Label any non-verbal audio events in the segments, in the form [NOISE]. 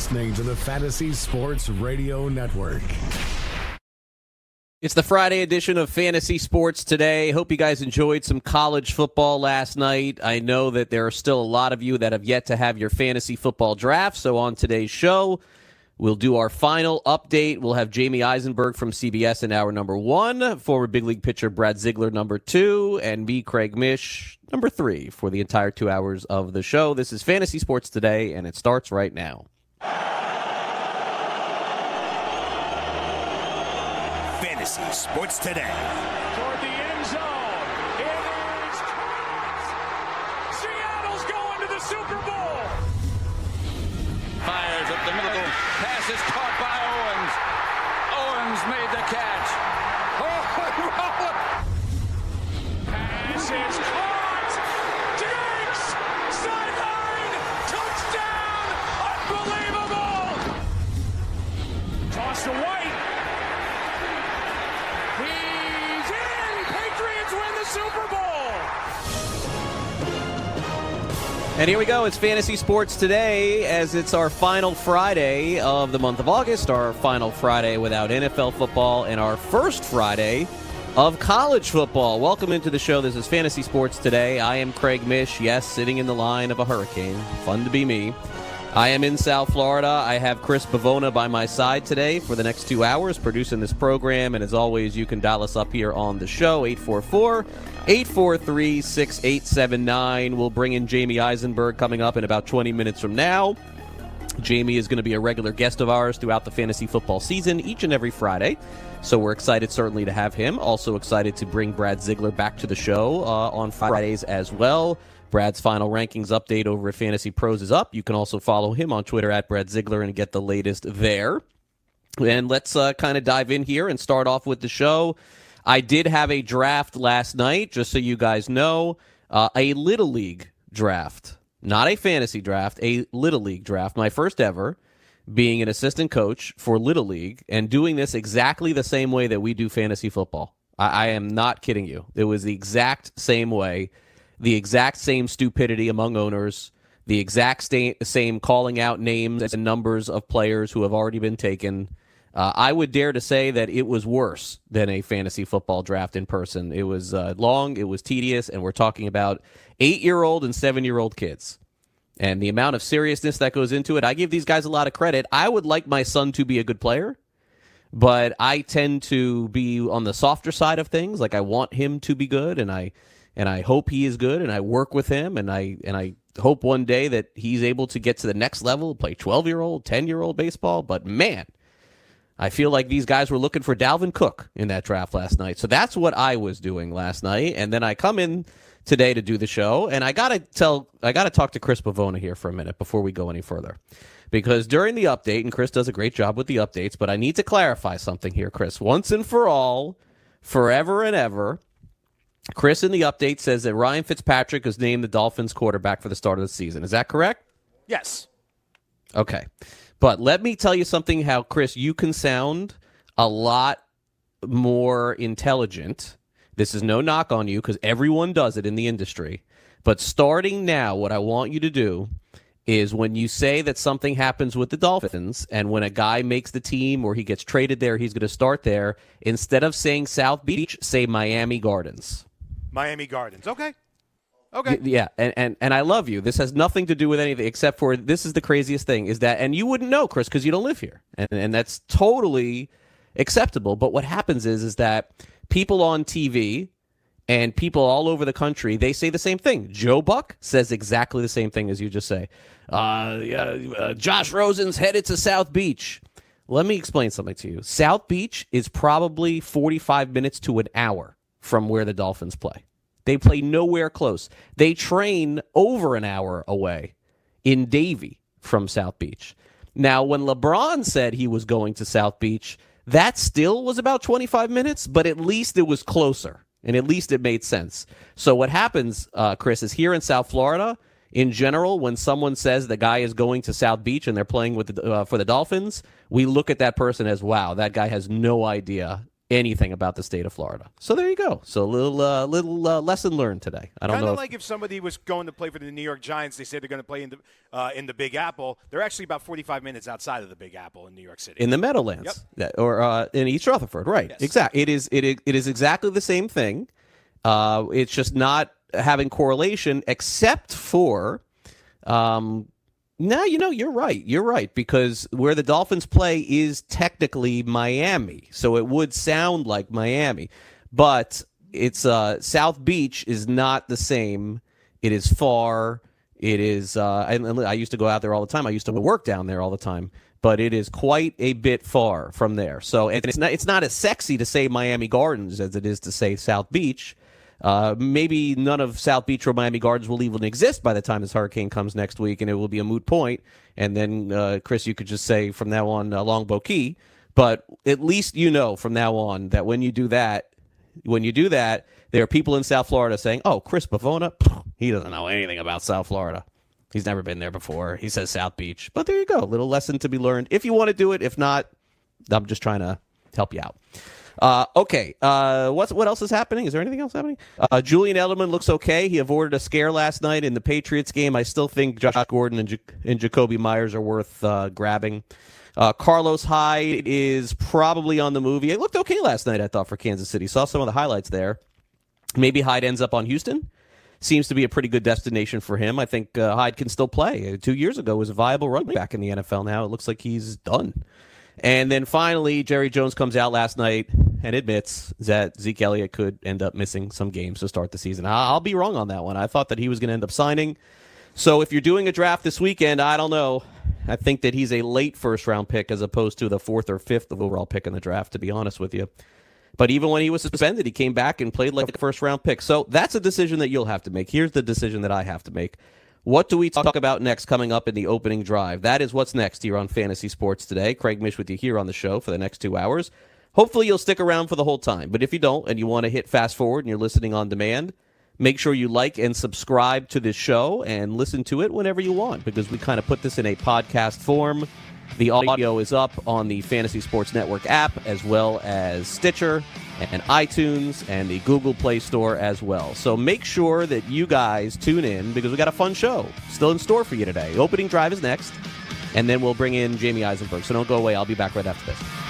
listening to the Fantasy Sports Radio Network. It's the Friday edition of Fantasy Sports Today. Hope you guys enjoyed some college football last night. I know that there are still a lot of you that have yet to have your fantasy football draft. So on today's show, we'll do our final update. We'll have Jamey Eisenberg from CBS in hour number one, former big league pitcher Brad Ziegler number two, and me, Craig Mish, number three for the entire two hours of the show. This is Fantasy Sports Today, and it starts right now. Fantasy Sports Today. And here we go. It's Fantasy Sports Today as it's our final Friday of the month of August, our final Friday without NFL football, and our first Friday of college football. Welcome into the show. This is Fantasy Sports Today. I am Craig Mish, yes, sitting in the line of a hurricane. Fun to be me. I am in South Florida. I have Chris Bivona by my side today for the next two hours producing this program. And as always, you can dial us up here on the show, 844 843 6879. We'll bring in Jamey Eisenberg coming up in about 20 minutes from now. Jamey is going to be a regular guest of ours throughout the fantasy football season, each and every Friday. So we're excited, certainly, to have him. Also excited to bring Brad Ziegler back to the show uh, on Fridays as well. Brad's final rankings update over at Fantasy Pros is up. You can also follow him on Twitter at Brad Ziegler and get the latest there. And let's uh, kind of dive in here and start off with the show. I did have a draft last night, just so you guys know, uh, a Little League draft. Not a fantasy draft, a Little League draft. My first ever being an assistant coach for Little League and doing this exactly the same way that we do fantasy football. I, I am not kidding you. It was the exact same way, the exact same stupidity among owners, the exact sta- same calling out names and numbers of players who have already been taken. Uh, I would dare to say that it was worse than a fantasy football draft in person. It was uh, long, it was tedious, and we're talking about eight year old and seven year old kids. And the amount of seriousness that goes into it, I give these guys a lot of credit. I would like my son to be a good player, but I tend to be on the softer side of things. Like I want him to be good, and I and I hope he is good, and I work with him, and I and I hope one day that he's able to get to the next level, play twelve year old, ten year old baseball. But man, I feel like these guys were looking for Dalvin Cook in that draft last night. So that's what I was doing last night. And then I come in today to do the show, and I gotta tell, I gotta talk to Chris Bivona here for a minute before we go any further, because during the update, and Chris does a great job with the updates, but I need to clarify something here, Chris, once and for all, forever and ever. Chris in the update says that Ryan Fitzpatrick is named the Dolphins quarterback for the start of the season. Is that correct? Yes. Okay. But let me tell you something how, Chris, you can sound a lot more intelligent. This is no knock on you because everyone does it in the industry. But starting now, what I want you to do is when you say that something happens with the Dolphins and when a guy makes the team or he gets traded there, he's going to start there, instead of saying South Beach, say Miami Gardens. Miami Gardens. Okay. Okay. Yeah, and, and and I love you. This has nothing to do with anything except for this is the craziest thing is that, and you wouldn't know, Chris, because you don't live here, and and that's totally acceptable. But what happens is is that people on TV and people all over the country they say the same thing. Joe Buck says exactly the same thing as you just say. Uh, yeah, uh, Josh Rosen's headed to South Beach. Let me explain something to you. South Beach is probably forty five minutes to an hour from where the Dolphins play. They play nowhere close. They train over an hour away in Davie. from South Beach. Now, when LeBron said he was going to South Beach, that still was about 25 minutes, but at least it was closer and at least it made sense. So, what happens, uh, Chris, is here in South Florida, in general, when someone says the guy is going to South Beach and they're playing with the, uh, for the Dolphins, we look at that person as wow, that guy has no idea anything about the state of Florida. So there you go. So a little uh, little uh, lesson learned today. I don't know. Kind know. of if- like if somebody was going to play for the New York Giants, they said they're going to play in the uh, in the Big Apple. They're actually about 45 minutes outside of the Big Apple in New York City. in the Meadowlands That- or uh, in East Rutherford, right? Exactly. It is it, is- it is exactly the same thing. Uh, it's just not having correlation, except for. Um, no, you know you're right. You're right because where the Dolphins play is technically Miami, so it would sound like Miami, but it's uh, South Beach is not the same. It is far. It is. Uh, I, I used to go out there all the time. I used to work down there all the time, but it is quite a bit far from there. So it's not. It's not as sexy to say Miami Gardens as it is to say South Beach. Uh, maybe none of South Beach or Miami Gardens will even exist by the time this hurricane comes next week, and it will be a moot point. And then, uh, Chris, you could just say from now on uh, Longboat Key. But at least you know from now on that when you do that, when you do that, there are people in South Florida saying, "Oh, Chris Bivona, [SNIFFS] he doesn't know anything about South Florida. He's never been there before. He says South Beach." But there you go, little lesson to be learned. If you want to do it, if not, I'm just trying to help you out. Uh, okay, uh, what's what else is happening? Is there anything else happening? Uh, Julian Edelman looks okay. He avoided a scare last night in the Patriots game. I still think Josh Gordon and, Ja- and Jakobi Meyers are worth uh, grabbing. Uh, Carlos Hyde is probably on the movie. It looked okay last night, I thought, for Kansas City. Saw some of the highlights there. Maybe Hyde ends up on Houston. Seems to be a pretty good destination for him. I think uh, Hyde can still play. Two years ago was a viable running back in the NFL. Now it looks like he's done. And then finally, Jerry Jones comes out last night and admits that Zeke Elliott could end up missing some games to start the season. I'll be wrong on that one. I thought that he was going to end up signing. So if you're doing a draft this weekend, I don't know. I think that he's a late first round pick as opposed to the fourth or fifth overall pick in the draft, to be honest with you. But even when he was suspended, he came back and played like a first round pick. So that's a decision that you'll have to make. Here's the decision that I have to make. What do we talk about next coming up in the opening drive? That is what's next here on Fantasy Sports Today. Craig Mish with you here on the show for the next two hours. Hopefully, you'll stick around for the whole time. But if you don't and you want to hit fast forward and you're listening on demand, make sure you like and subscribe to this show and listen to it whenever you want because we kind of put this in a podcast form. The audio is up on the Fantasy Sports Network app as well as Stitcher and iTunes and the Google Play Store as well. So make sure that you guys tune in because we got a fun show still in store for you today. Opening drive is next, and then we'll bring in Jamey Eisenberg. So don't go away. I'll be back right after this.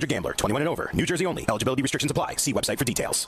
800 Gambler. 21 and over. New Jersey only. Eligibility restrictions apply. See website for details.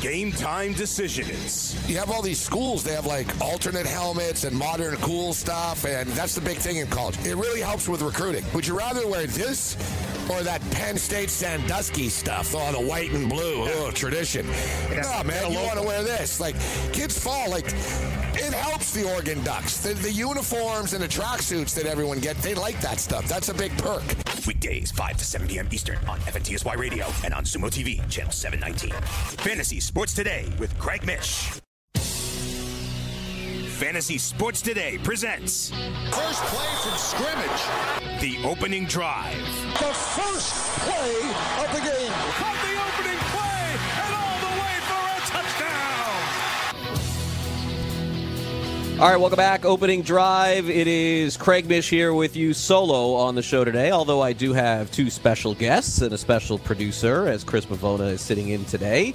Game time decisions. You have all these schools, they have like alternate helmets and modern cool stuff, and that's the big thing in college. It really helps with recruiting. Would you rather wear this or that Penn State Sandusky stuff? Oh, the white and blue. Oh, tradition. No, man, you want to wear this. Like, kids fall. Like, it helps the Oregon Ducks. The, the uniforms and the tracksuits that everyone get, they like that stuff. That's a big perk. Weekdays, 5 to 7 p.m. Eastern on FNTSY Radio and on Sumo TV, channel 719. Fantasy Sports Today with Craig Mish. Fantasy Sports Today presents First play from scrimmage. The Opening Drive. The first play of the game. From the opening play and all the way for a touchdown. All right, welcome back. Opening drive. It is Craig Mish here with you solo on the show today, although I do have two special guests and a special producer, as Chris Bivona is sitting in today.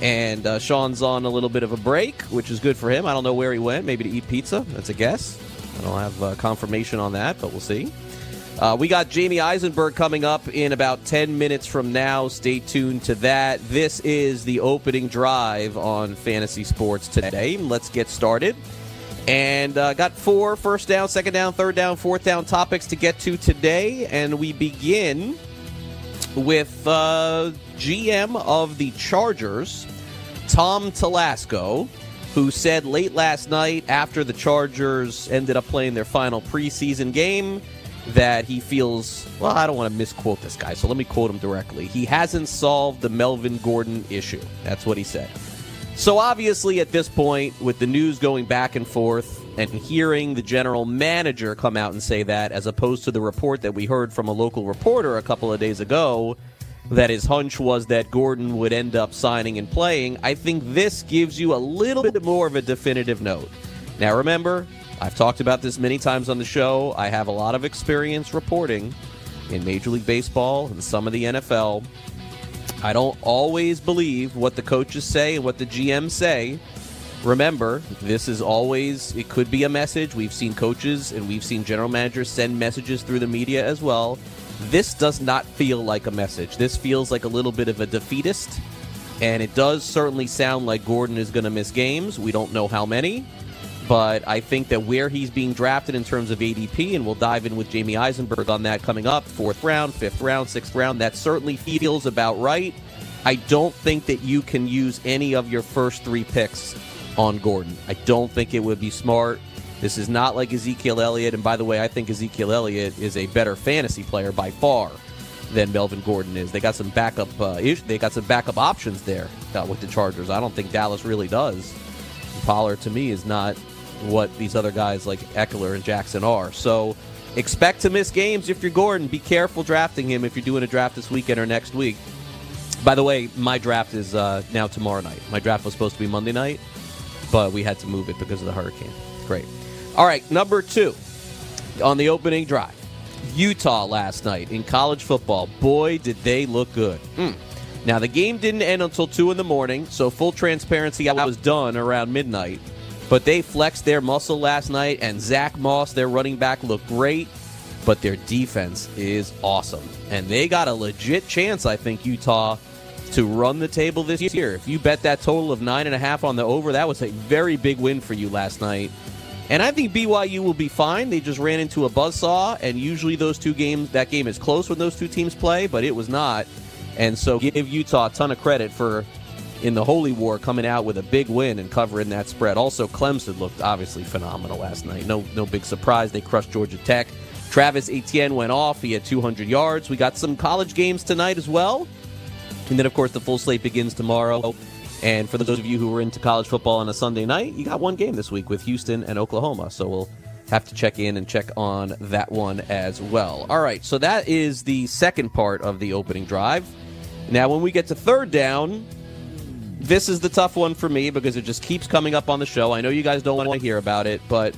And uh, Sean's on a little bit of a break, which is good for him. I don't know where he went, maybe to eat pizza. That's a guess. I don't have uh, confirmation on that, but we'll see. Uh, we got Jamey Eisenberg coming up in about 10 minutes from now. Stay tuned to that. This is the opening drive on Fantasy Sports today. Let's get started. And uh, got four first down, second down, third down, fourth down topics to get to today. And we begin with uh, GM of the Chargers, Tom Telesco, who said late last night after the Chargers ended up playing their final preseason game that he feels, well, I don't want to misquote this guy, so let me quote him directly. He hasn't solved the Melvin Gordon issue. That's what he said. So obviously, at this point, with the news going back and forth and hearing the general manager come out and say that, as opposed to the report that we heard from a local reporter a couple of days ago, that his hunch was that Gordon would end up signing and playing, I think this gives you a little bit more of a definitive note. Now, remember, I've talked about this many times on the show. I have a lot of experience reporting in Major League Baseball and some of the NFL. I don't always believe what the coaches say and what the GMs say. Remember, this is always, it could be a message. We've seen coaches and we've seen general managers send messages through the media as well. This does not feel like a message. This feels like a little bit of a defeatist. And it does certainly sound like Gordon is going to miss games. We don't know how many. But I think that where he's being drafted in terms of ADP, and we'll dive in with Jamey Eisenberg on that coming up fourth round, fifth round, sixth round, that certainly feels about right. I don't think that you can use any of your first three picks on Gordon. I don't think it would be smart. This is not like Ezekiel Elliott. And by the way, I think Ezekiel Elliott is a better fantasy player by far than Melvin Gordon is. They got some backup. Uh, they got some backup options there uh, with the Chargers. I don't think Dallas really does. Pollard to me is not what these other guys like Ekeler and Jackson are. So expect to miss games if you're Gordon. Be careful drafting him if you're doing a draft this weekend or next week. By the way, my draft is uh, now tomorrow night. My draft was supposed to be Monday night, but we had to move it because of the hurricane. Great. All right, number two on the opening drive. Utah last night in college football. Boy, did they look good. Mm. Now, the game didn't end until 2 in the morning, so full transparency, I was done around midnight. But they flexed their muscle last night, and Zach Moss, their running back, looked great. But their defense is awesome. And they got a legit chance, I think, Utah, to run the table this year. If you bet that total of 9.5 on the over, that was a very big win for you last night. And I think BYU will be fine. They just ran into a buzzsaw, and usually those two games, that game is close when those two teams play, but it was not. And so give Utah a ton of credit for in the Holy War coming out with a big win and covering that spread. Also, Clemson looked obviously phenomenal last night. No, no big surprise. They crushed Georgia Tech. Travis Etienne went off. He had 200 yards. We got some college games tonight as well. And then, of course, the full slate begins tomorrow. And for those of you who were into college football on a Sunday night, you got one game this week with Houston and Oklahoma. So we'll have to check in and check on that one as well. All right, so that is the second part of the opening drive. Now, when we get to third down, this is the tough one for me because it just keeps coming up on the show. I know you guys don't want to hear about it, but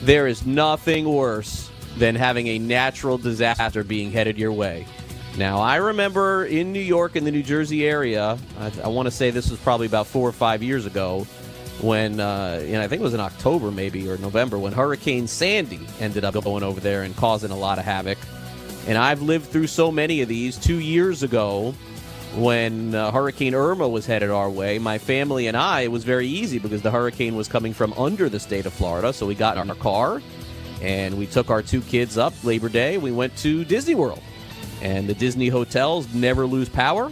there is nothing worse than having a natural disaster being headed your way. Now, I remember in New York in the New Jersey area, I, I want to say this was probably about four or five years ago, when, uh, and I think it was in October maybe or November, when Hurricane Sandy ended up going over there and causing a lot of havoc. And I've lived through so many of these. Two years ago, when uh, Hurricane Irma was headed our way, my family and I, it was very easy because the hurricane was coming from under the state of Florida. So we got in our car and we took our two kids up Labor Day. We went to Disney World. And the Disney hotels never lose power.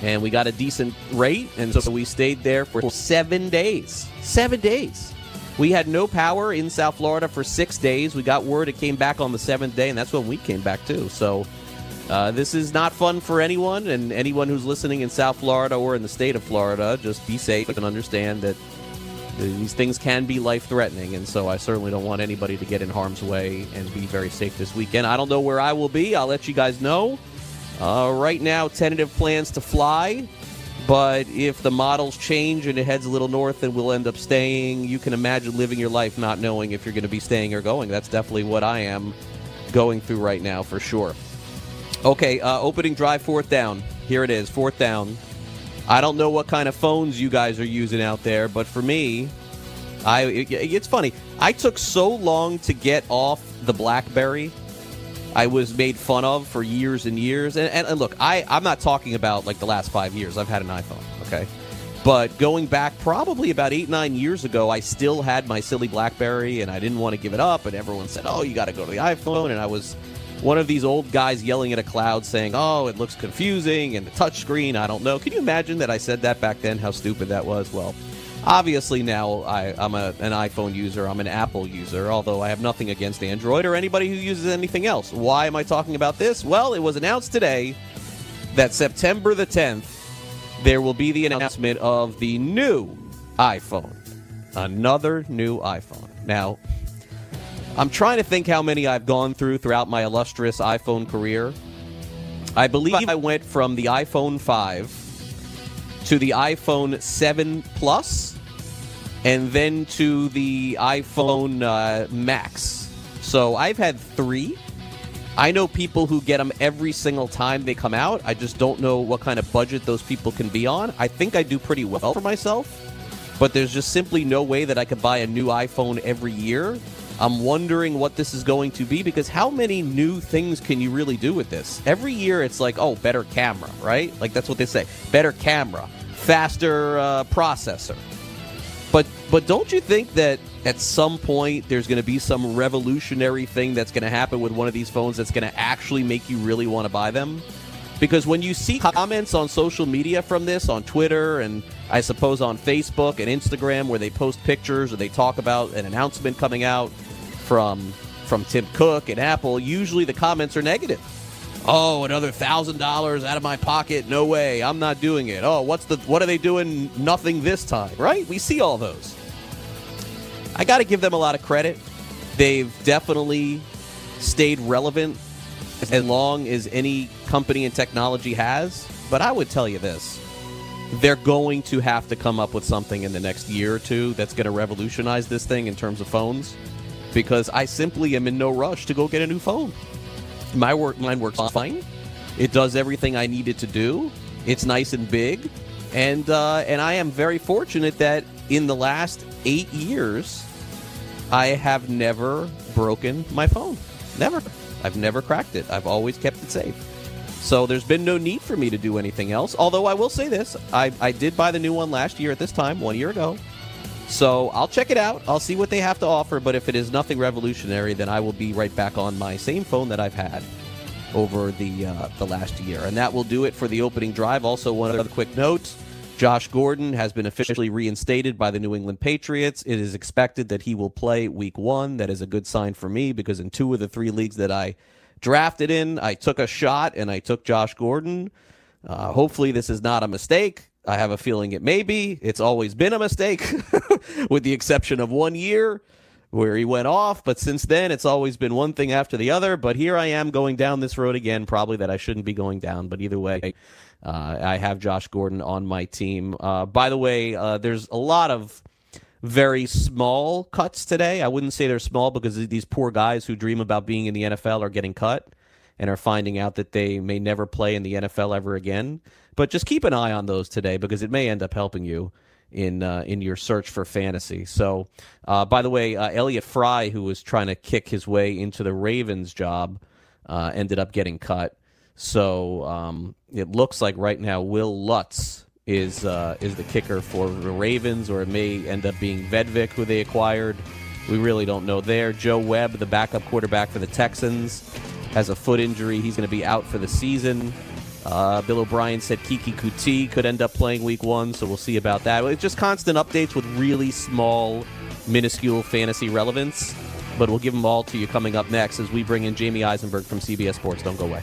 And we got a decent rate. And so we stayed there for seven days. Seven days. We had no power in South Florida for six days. We got word it came back on the seventh day, and that's when we came back too. So uh, this is not fun for anyone, and anyone who's listening in South Florida or in the state of Florida, just be safe and understand that these things can be life threatening. And so I certainly don't want anybody to get in harm's way and be very safe this weekend. I don't know where I will be. I'll let you guys know. Uh, right now, tentative plans to fly. But if the models change and it heads a little north and we'll end up staying, you can imagine living your life not knowing if you're going to be staying or going. That's definitely what I am going through right now for sure. Okay, uh, opening drive, fourth down. Here it is, fourth down. I don't know what kind of phones you guys are using out there, but for me, I it, it's funny. I took so long to get off the BlackBerry I was made fun of for years and years. And, and, and, look, I, I'm not talking about like the last five years. I've had an iPhone, okay? But going back probably about eight, nine years ago, I still had my silly Blackberry and I didn't want to give it up. And everyone said, oh, you got to go to the iPhone. And I was one of these old guys yelling at a cloud saying, oh, it looks confusing and the touchscreen, I don't know. Can you imagine that I said that back then, how stupid that was? Well, Obviously, now I, am an iPhone user, I'm an Apple user, although I have nothing against Android or anybody who uses anything else. Why am I talking about this? Well, it was announced today that September the 10th, there will be the announcement of the new iPhone. Another new iPhone. Now, I'm trying to think how many I've gone through throughout my illustrious iPhone career. I believe I went from the iPhone 5 to the iPhone 7 Plus, and then to the iPhone uh, Max. So I've had three. I know people who get them every single time they come out. I just don't know what kind of budget those people can be on. I think I do pretty well for myself, but there's just simply no way that I could buy a new iPhone every year. I'm wondering what this is going to be because how many new things can you really do with this? Every year it's like, oh, better camera, right? Like that's what they say. Better camera, faster uh, processor. But but don't you think that at some point there's going to be some revolutionary thing that's going to happen with one of these phones that's going to actually make you really want to buy them? Because when you see comments on social media from this, on Twitter and I suppose on Facebook and Instagram, where they post pictures or they talk about an announcement coming out, from from Tim Cook and Apple, usually the comments are negative. Oh, another thousand dollars out of my pocket? No way, I'm not doing it. Oh, what's the what are they doing? Nothing this time, right? We see all those. I got to give them a lot of credit. They've definitely stayed relevant as long as any company in technology has. But I would tell you this they're going to have to come up with something in the next year or two that's going to revolutionize this thing in terms of phones because I simply am in no rush to go get a new phone. My work, mine works fine. It does everything I need it to do. It's nice and big, and uh, and I am very fortunate that in the last eight years, I have never broken my phone. Never. I've never cracked it. I've always kept it safe. So there's been no need for me to do anything else. Although I will say this, I, I did buy the new one last year at this time, one year ago. So I'll check it out. I'll see what they have to offer. But if it is nothing revolutionary, then I will be right back on my same phone that I've had over the uh, the last year. And that will do it for the opening drive. Also, one other quick note. Josh Gordon has been officially reinstated by the New England Patriots. It is expected that he will play week one. That is a good sign for me because in two of the three leagues that I drafted in, I took a shot and I took Josh Gordon. Uh, hopefully, this is not a mistake. I have a feeling it may be. It's always been a mistake, [LAUGHS] with the exception of one year where he went off. But since then, it's always been one thing after the other. But here I am going down this road again, probably that I shouldn't be going down. But either way, uh, I have Josh Gordon on my team. Uh, by the way, uh, there's a lot of very small cuts today. I wouldn't say they're small because these poor guys who dream about being in the NFL are getting cut and are finding out that they may never play in the NFL ever again. But just keep an eye on those today because it may end up helping you in uh, in your search for fantasy. So, uh, by the way, uh, Elliot Fry, who was trying to kick his way into the Ravens job, uh, ended up getting cut. So um, it looks like right now Will Lutz is uh, is the kicker for the Ravens, or it may end up being Vedvik, who they acquired. We really don't know there. Joe Webb, the backup quarterback for the Texans, has a foot injury. He's going to be out for the season. Uh, Bill O'Brien said Keke Coutee could end up playing week one, so we'll see about that. It's just constant updates with really small, minuscule fantasy relevance. But we'll give them all to you coming up next as we bring in Jamey Eisenberg from CBS Sports. Don't go away.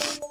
you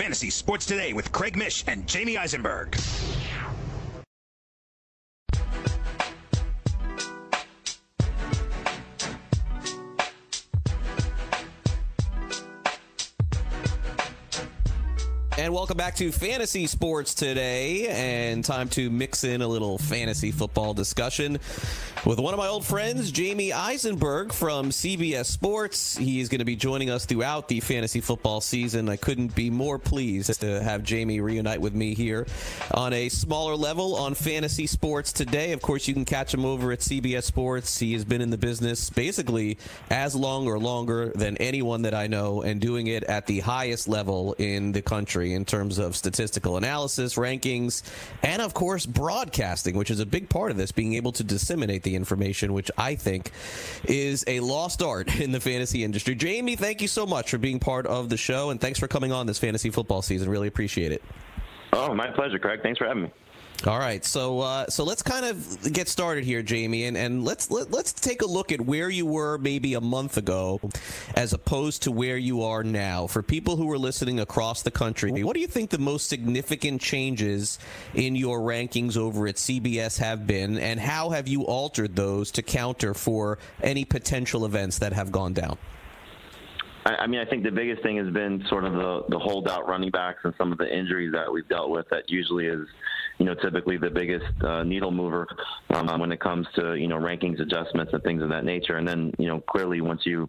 Fantasy Sports Today with Craig Mish and Jamey Eisenberg. And welcome back to Fantasy Sports today. And time to mix in a little fantasy football discussion with one of my old friends, Jamey Eisenberg from CBS Sports. He is going to be joining us throughout the fantasy football season. I couldn't be more pleased to have Jamey reunite with me here on a smaller level on Fantasy Sports today. Of course, you can catch him over at CBS Sports. He has been in the business basically as long or longer than anyone that I know and doing it at the highest level in the country in terms of statistical analysis, rankings, and of course, broadcasting, which is a big part of this, being able to disseminate the information, which I think is a lost art [LAUGHS] in the fantasy industry. Jamey, thank you so much for being part of the show, and thanks for coming on this fantasy football season. Really appreciate it. Oh, my pleasure, Craig. Thanks for having me. All right, so uh, so let's kind of get started here, Jamey, and, and let's let, let's take a look at where you were maybe a month ago, as opposed to where you are now. For people who are listening across the country, what do you think the most significant changes in your rankings over at CBS have been, and how have you altered those to counter for any potential events that have gone down? I, mean, I think the biggest thing has been sort of the the holdout running backs and some of the injuries that we've dealt with. That usually is you know, typically the biggest uh, needle mover um, when it comes to, you know, rankings adjustments and things of that nature. And then, you know, clearly once you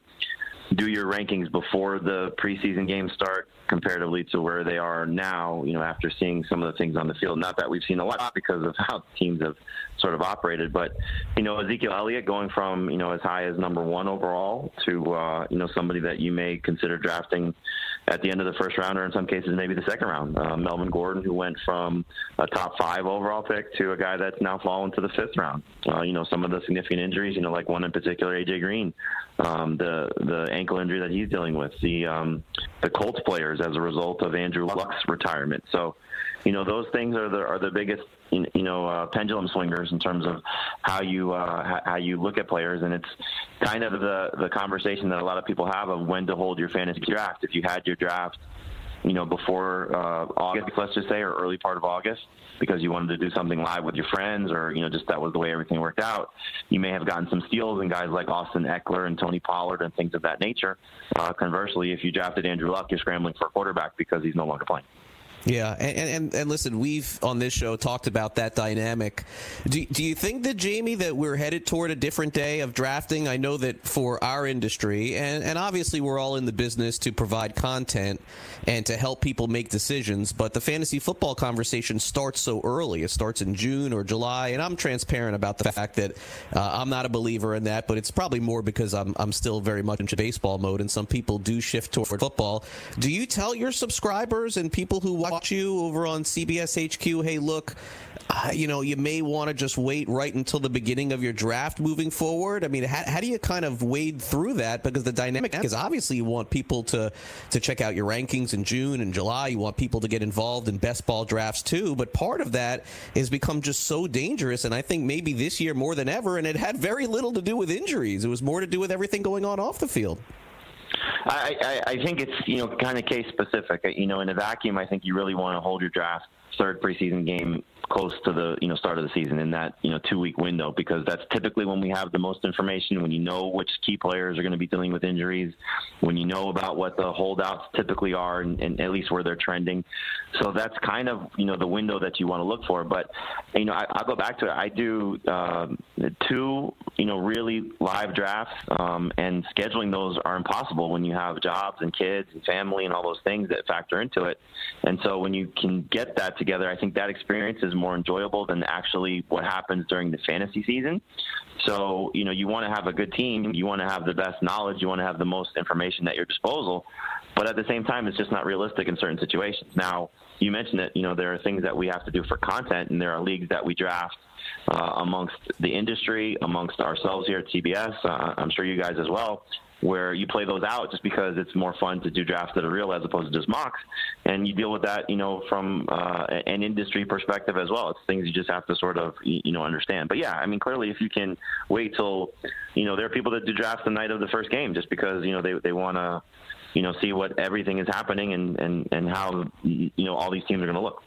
do your rankings before the preseason games start comparatively to where they are now, you know, after seeing some of the things on the field. Not that we've seen a lot because of how teams have sort of operated, but, you know, Ezekiel Elliott going from, you know, as high as number one overall to, uh, you know, somebody that you may consider drafting at the end of the first round, or in some cases maybe the second round. Uh, Melvin Gordon, who went from a top five overall pick to a guy that's now fallen to the fifth round. Uh, you know, some of the significant injuries, you know, like one in particular, AJ Green, um, the the ankle injury that he's dealing with, the um, the Colts players as a result of Andrew Luck's retirement. So, you know, those things are the are the biggest you know uh, pendulum swingers in terms of how you uh, how you look at players, and it's kind of the the conversation that a lot of people have of when to hold your fantasy draft. If you had your draft, you know, before uh, August, let's just say, or early part of August, because you wanted to do something live with your friends, or you know, just that was the way everything worked out. You may have gotten some steals and guys like Austin Ekeler and Tony Pollard and things of that nature. Uh, conversely, if you drafted Andrew Luck, you're scrambling for a quarterback because he's no longer playing. Yeah, and, and, and listen, we've on this show talked about that dynamic. Do, do you think that Jamey that we're headed toward a different day of drafting? I know that for our industry, and, and obviously we're all in the business to provide content and to help people make decisions, but the fantasy football conversation starts so early. It starts in June or July, and I'm transparent about the fact that uh, I'm not a believer in that, but it's probably more because I'm I'm still very much into baseball mode, and some people do shift toward football. Do you tell your subscribers and people who watch watch you over on CBS HQ, hey, look, uh, you know, you may want to just wait right until the beginning of your draft moving forward. I mean, how, how do you kind of wade through that? Because the dynamic is obviously you want people to to check out your rankings in June and July. You want people to get involved in best ball drafts too. But part of that has become just so dangerous, and I think maybe this year more than ever. And it had very little to do with injuries. It was more to do with everything going on off the field. I, I, I think it's you know kind of case specific. You know, in a vacuum, I think you really want to hold your draft third preseason game close to the you know start of the season in that you know two week window because that's typically when we have the most information when you know which key players are going to be dealing with injuries when you know about what the holdouts typically are and, and at least where they're trending. So that's kind of you know the window that you want to look for. But you know I, will go back to it. I do um, two you know really live drafts um, and scheduling those are impossible when you have jobs and kids and family and all those things that factor into it. And so when you can get that together I think that experience is more enjoyable than actually what happens during the fantasy season. So, you know, you want to have a good team, you want to have the best knowledge, you want to have the most information at your disposal, but at the same time, it's just not realistic in certain situations. Now, you mentioned that, you know, there are things that we have to do for content, and there are leagues that we draft uh, amongst the industry, amongst ourselves here at CBS. Uh, I'm sure you guys as well where you play those out just because it's more fun to do drafts that are real as opposed to just mocks. And you deal with that, you know, from uh, an industry perspective as well. It's things you just have to sort of, you know, understand. But yeah, I mean, clearly, if you can wait till, you know, there are people that do drafts the night of the first game just because, you know, they, they want to, you know, see what everything is happening and, and, and how, you know, all these teams are going to look.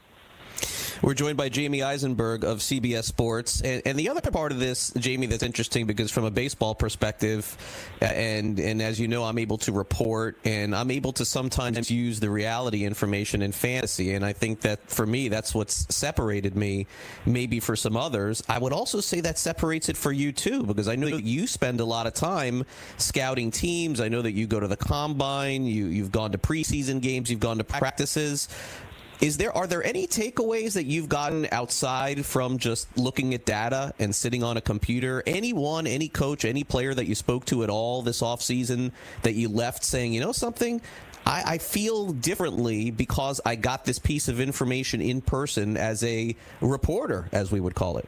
We're joined by Jamey Eisenberg of CBS Sports. And, and, the other part of this, Jamey, that's interesting because from a baseball perspective, and, and as you know, I'm able to report and I'm able to sometimes use the reality information in fantasy. And I think that for me, that's what's separated me, maybe for some others. I would also say that separates it for you too, because I know that you spend a lot of time scouting teams. I know that you go to the combine, you, you've gone to preseason games, you've gone to practices. Is there are there any takeaways that you've gotten outside from just looking at data and sitting on a computer? Anyone, any coach, any player that you spoke to at all this offseason that you left saying, you know something? I, I, feel differently because I got this piece of information in person as a reporter, as we would call it.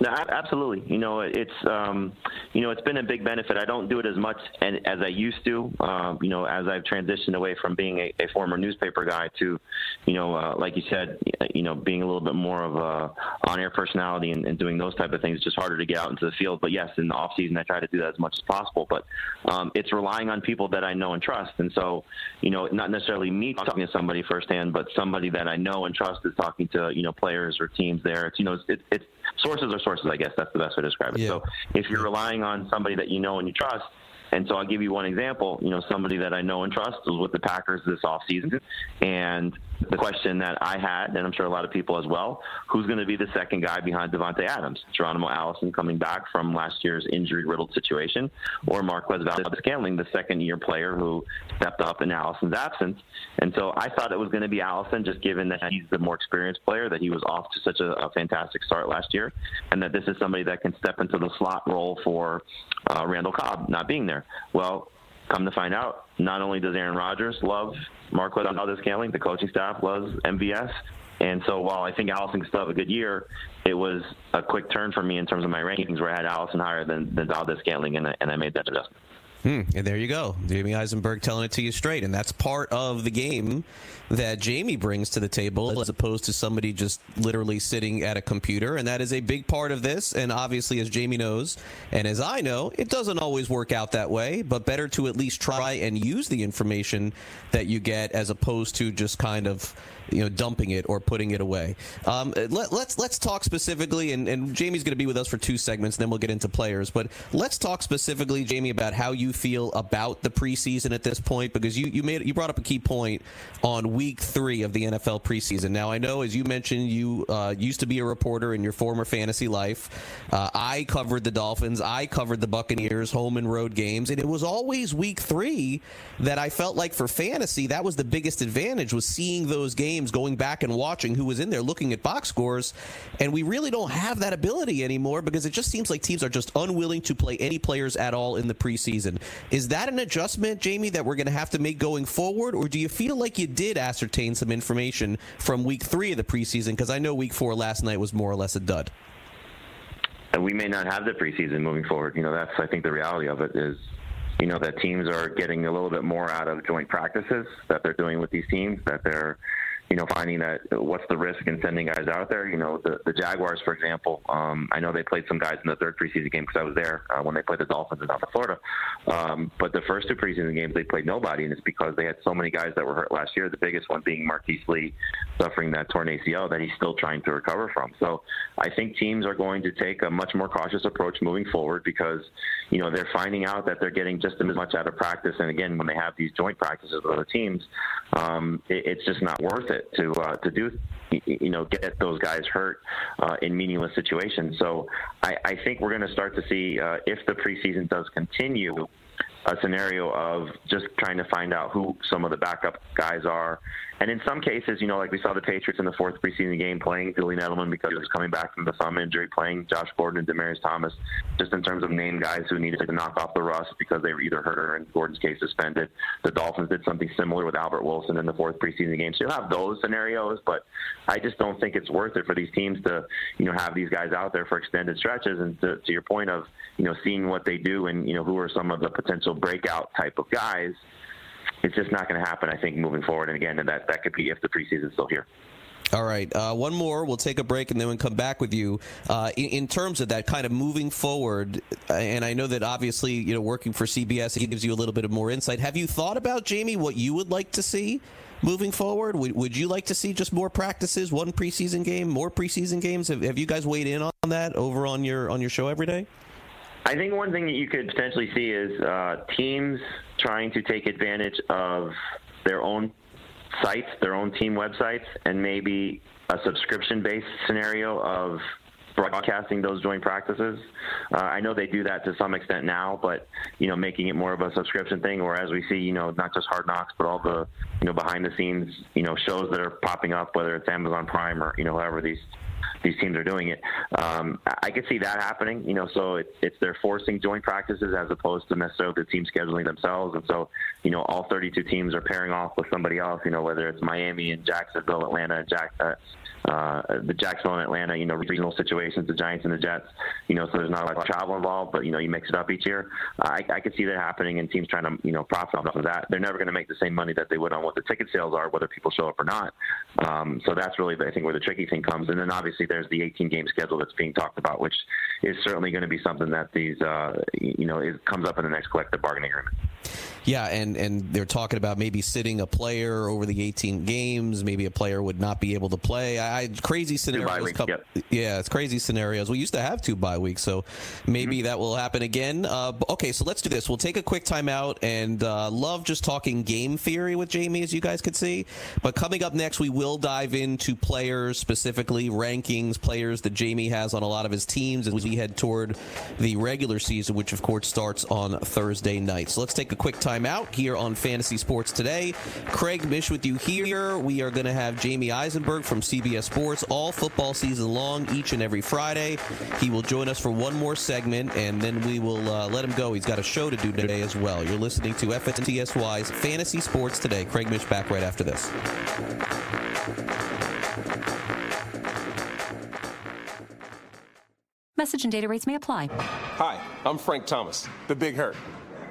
No, absolutely. You know, it's um, you know, it's been a big benefit. I don't do it as much as I used to. Um, you know, as I've transitioned away from being a, a former newspaper guy to, you know, uh, like you said, you know, being a little bit more of a on-air personality and, and, doing those type of things. It's just harder to get out into the field. But yes, in the off season, I try to do that as much as possible. But um, it's relying on people that I know and trust. And so, you know, not necessarily me talking to somebody firsthand, but somebody that I know and trust is talking to you know players or teams there. It's you know, it's, it's sources are sources, I guess that's the best way to describe it. Yeah. So if you're relying on somebody that you know and you trust, and so I'll give you one example. You know, somebody that I know and trust was with the Packers this offseason. And the question that I had, and I'm sure a lot of people as well, who's going to be the second guy behind Davante Adams? Geronimo Allison coming back from last year's injury-riddled situation, or Marquez Valdes-Scantling, the second-year player who stepped up in Allison's absence. And so I thought it was going to be Allison, just given that he's the more experienced player, that he was off to such a, a fantastic start last year, and that this is somebody that can step into the slot role for uh, Randall Cobb not being there. Well, come to find out, not only does Aaron Rodgers love Marquez Valdes-Scantling, the coaching staff loves MVS. And so while I think Allison can still have a good year, it was a quick turn for me in terms of my rankings where I had Allison higher than, than Valdes-Scantling, and I, and I made that adjustment. Hmm, and there you go. Jamey Eisenberg telling it to you straight. And that's part of the game that Jamey brings to the table as opposed to somebody just literally sitting at a computer. And that is a big part of this. And obviously, as Jamey knows, and as I know, it doesn't always work out that way, but better to at least try and use the information that you get as opposed to just kind of you know dumping it or putting it away. Um, let, us let's, let's talk specifically, and, and Jamey's going to be with us for two segments, then we'll get into players. But let's talk specifically, Jamey, about how you feel about the preseason at this point, because you you made you brought up a key point on week three of the NFL preseason. Now I know, as you mentioned, you uh, used to be a reporter in your former fantasy life. Uh, I covered the Dolphins, I covered the Buccaneers, home and road games, and it was always week three that I felt like for fantasy that was the biggest advantage was seeing those games games, going back and watching who was in there, looking at box scores, and we really don't have that ability anymore because it just seems like teams are just unwilling to play any players at all in the preseason. Is that an adjustment, Jamey, that we're going to have to make going forward, or do you feel like you did ascertain some information from week three of the preseason? Because I know week four last night was more or less a dud. We may not have the preseason moving forward. You know, that's I think the reality of it is you know that teams are getting a little bit more out of joint practices that they're doing with these teams that they're you know, finding that what's the risk in sending guys out there. You know, the, the Jaguars, for example, um, I know they played some guys in the third preseason game because I was there uh, when they played the Dolphins in South Florida. Um, but the first two preseason games, they played nobody, and it's because they had so many guys that were hurt last year. The biggest one being Marqise Lee suffering that torn ACL that he's still trying to recover from. So I think teams are going to take a much more cautious approach moving forward because, you know, they're finding out that they're getting just as much out of practice. And again, when they have these joint practices with other teams, um, it, it's just not worth it to uh, to do you know get those guys hurt uh, in meaningless situations. So I, I think we're going to start to see uh, if the preseason does continue a scenario of just trying to find out who some of the backup guys are and in some cases, you know, like we saw the Patriots in the fourth preseason game playing Julian Edelman because he was coming back from the thumb injury, playing Josh Gordon and Demaryius Thomas, just in terms of name guys who needed to knock off the rust because they were either hurt or, in Gordon's case, suspended. The Dolphins did something similar with Albert Wilson in the fourth preseason game. So you'll have those scenarios, but I just don't think it's worth it for these teams to, you know, have these guys out there for extended stretches. And to, to your point of, you know, seeing what they do and, you know, who are some of the potential breakout type of guys – it's just not going to happen. I think moving forward, and again, that that could be if the preseason's still here. All right, uh, one more. We'll take a break and then we'll come back with you. Uh, in, in, terms of that kind of moving forward, uh, and I know that obviously, you know, working for CBS, it gives you a little bit of more insight. Have you thought about, Jamey, what you would like to see moving forward? Would, would you like to see just more practices, one preseason game, more preseason games? Have, have you guys weighed in on that over on your on your show every day? I think one thing that you could potentially see is uh, teams trying to take advantage of their own sites, their own team websites, and maybe a subscription-based scenario of broadcasting those joint practices. Uh, I know they do that to some extent now, but you know, making it more of a subscription thing, or as we see, you know, not just Hard Knocks, but all the you know behind the scenes, you know, shows that are popping up, whether it's Amazon Prime or you know, however these these teams are doing it. Um, I could see that happening. You know, so it, it's they're forcing joint practices as opposed to necessarily the team scheduling themselves. And so, you know, all 32 teams are pairing off with somebody else. You know, whether it's Miami and Jacksonville, Atlanta, and Jack, uh, uh, the Jacksonville and Atlanta, you know, regional situations, the Giants and the Jets, you know, so there's not a lot of travel involved, but, you know, you mix it up each year. I, I could see that happening and teams trying to, you know, profit off of that. They're never going to make the same money that they would on what the ticket sales are, whether people show up or not. Um, so that's really, I think, where the tricky thing comes. And then obviously there's the 18 game schedule that's being talked about, which is certainly going to be something that these, uh, you know, it comes up in the next collective bargaining agreement. Yeah, and, and they're talking about maybe sitting a player over the 18 games. Maybe a player would not be able to play. I, crazy scenarios. Come, yep. Yeah, it's crazy scenarios. We used to have two bye weeks, so maybe mm-hmm. that will happen again. Uh, okay, so let's do this. We'll take a quick timeout and uh, love just talking game theory with Jamey, as you guys could see. But coming up next, we will dive into players specifically, rankings, players that Jamey has on a lot of his teams, as we head toward the regular season, which of course starts on Thursday night. So let's take a quick timeout here on Fantasy Sports Today. Craig Mish with you here. We are going to have Jamey Eisenberg from CBS Sports all football season long, each and every Friday. He will join us for one more segment, and then we will uh, let him go. He's got a show to do today as well. You're listening to FNTSY's Fantasy Sports Today. Craig Mish back right after this. Message and data rates may apply. Hi, I'm Frank Thomas, the Big Hurt.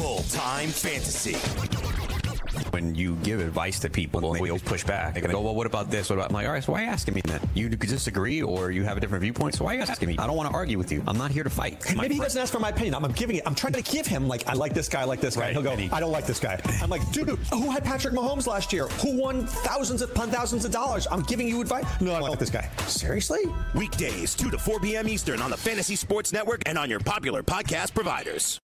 full time fantasy. when you give advice to people, they always push back. They're going to go, well, what about this? What about? I'm like, all right, so why are you asking me that? You disagree or you have a different viewpoint, so why are you asking me? I don't want to argue with you. I'm not here to fight. My Maybe he doesn't ask for my opinion. I'm, I'm giving it. I'm trying to give him like I like this guy, I like this guy. Right, He'll go, he- I don't like this guy. I'm like, dude, who had Patrick Mahomes last year? Who won thousands upon thousands of dollars? I'm giving you advice. No, I don't like this guy. Seriously? Weekdays, 2 to 4 p.m. Eastern on the Fantasy Sports Network and on your popular podcast providers.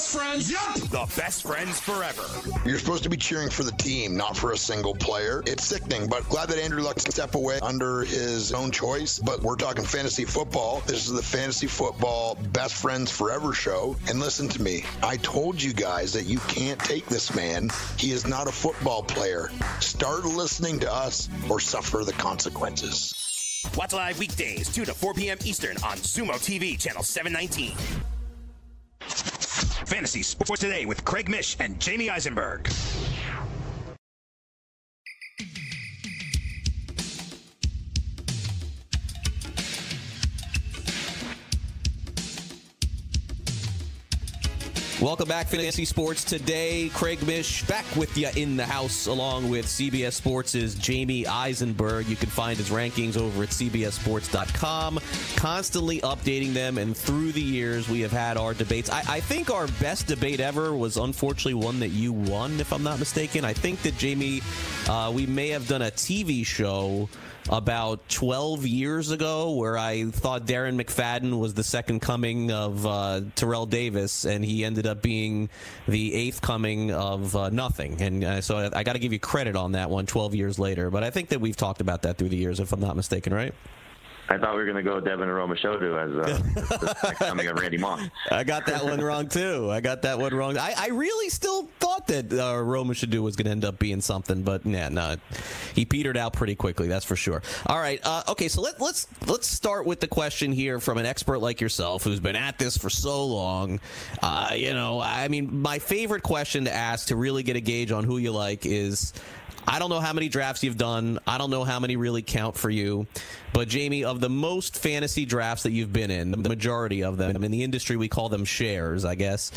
best friends? Yup! The best friends forever. You're supposed to be cheering for the team, not for a single player. It's sickening, but glad that Andrew Luck step away under his own choice. But we're talking fantasy football. This is the Fantasy Football Best Friends Forever show. And listen to me. I told you guys that you can't take this man. He is not a football player. Start listening to us or suffer the consequences. Watch live weekdays, 2 to 4 p.m. Eastern on Sumo TV, channel 719. Fantasy Sports Today with Craig Mish and Jamey Eisenberg. Welcome back, Fantasy Sports Today. Craig Mish back with you in the house, along with CBS Sports' Jamey Eisenberg. You can find his rankings over at CBSSports.com, constantly updating them. And through the years, we have had our debates. I, I think our best debate ever was unfortunately one that you won, if I'm not mistaken. I think that Jamey, uh, we may have done a TV show about 12 years ago where I thought Darren McFadden was the second coming of uh, Terrell Davis, and he ended up being the eighth coming of uh, nothing. And uh, so I, I got to give you credit on that one 12 years later. But I think that we've talked about that through the years, if I'm not mistaken, right? I thought we were going to go Devin Aromashodu as uh, [LAUGHS] the coming of Randy Moss. I got that one wrong too. I got that one wrong. I, I really still thought that uh, Roma do was going to end up being something, but nah, no, he petered out pretty quickly. That's for sure. All right, uh, okay, so let, let's let's start with the question here from an expert like yourself who's been at this for so long. Uh, you know, I mean, my favorite question to ask to really get a gauge on who you like is. I don't know how many drafts you've done. I don't know how many really count for you. But Jamey, of the most fantasy drafts that you've been in, the majority of them in the industry, we call them shares, I guess.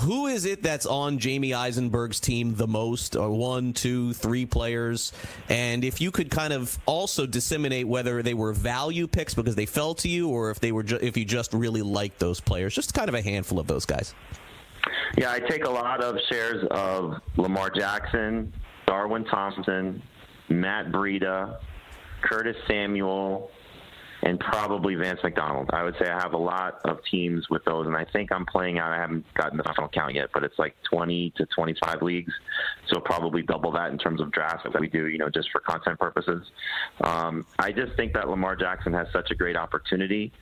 Who is it that's on Jamey Eisenberg's team the most? Or one, two, three players? And if you could kind of also disseminate whether they were value picks because they fell to you, or if they were, ju- if you just really liked those players, just kind of a handful of those guys. Yeah, I take a lot of shares of Lamar Jackson, Darwin Thompson, Matt Breida, Curtis Samuel, and probably Vance McDonald. I would say I have a lot of teams with those, and I think I'm playing out. I haven't gotten the final count yet, but it's like 20 to 25 leagues, so probably double that in terms of drafts that we do, you know, just for content purposes. Um, I just think that Lamar Jackson has such a great opportunity.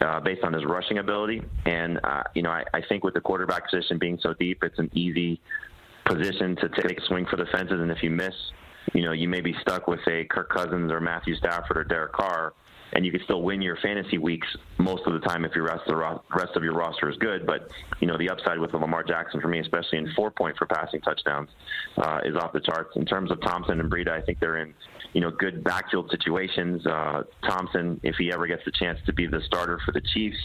Uh, based on his rushing ability, and uh, you know, I, I think with the quarterback position being so deep, it's an easy position to take a swing for the fences. And if you miss, you know, you may be stuck with a Kirk Cousins or Matthew Stafford or Derek Carr and you can still win your fantasy weeks most of the time if your rest of the ro- rest of your roster is good. But you know, the upside with Lamar Jackson for me, especially in four point for passing touchdowns, uh, is off the charts. In terms of Thompson and Breida, I think they're in you know good backfield situations. Uh, Thompson, if he ever gets the chance to be the starter for the Chiefs,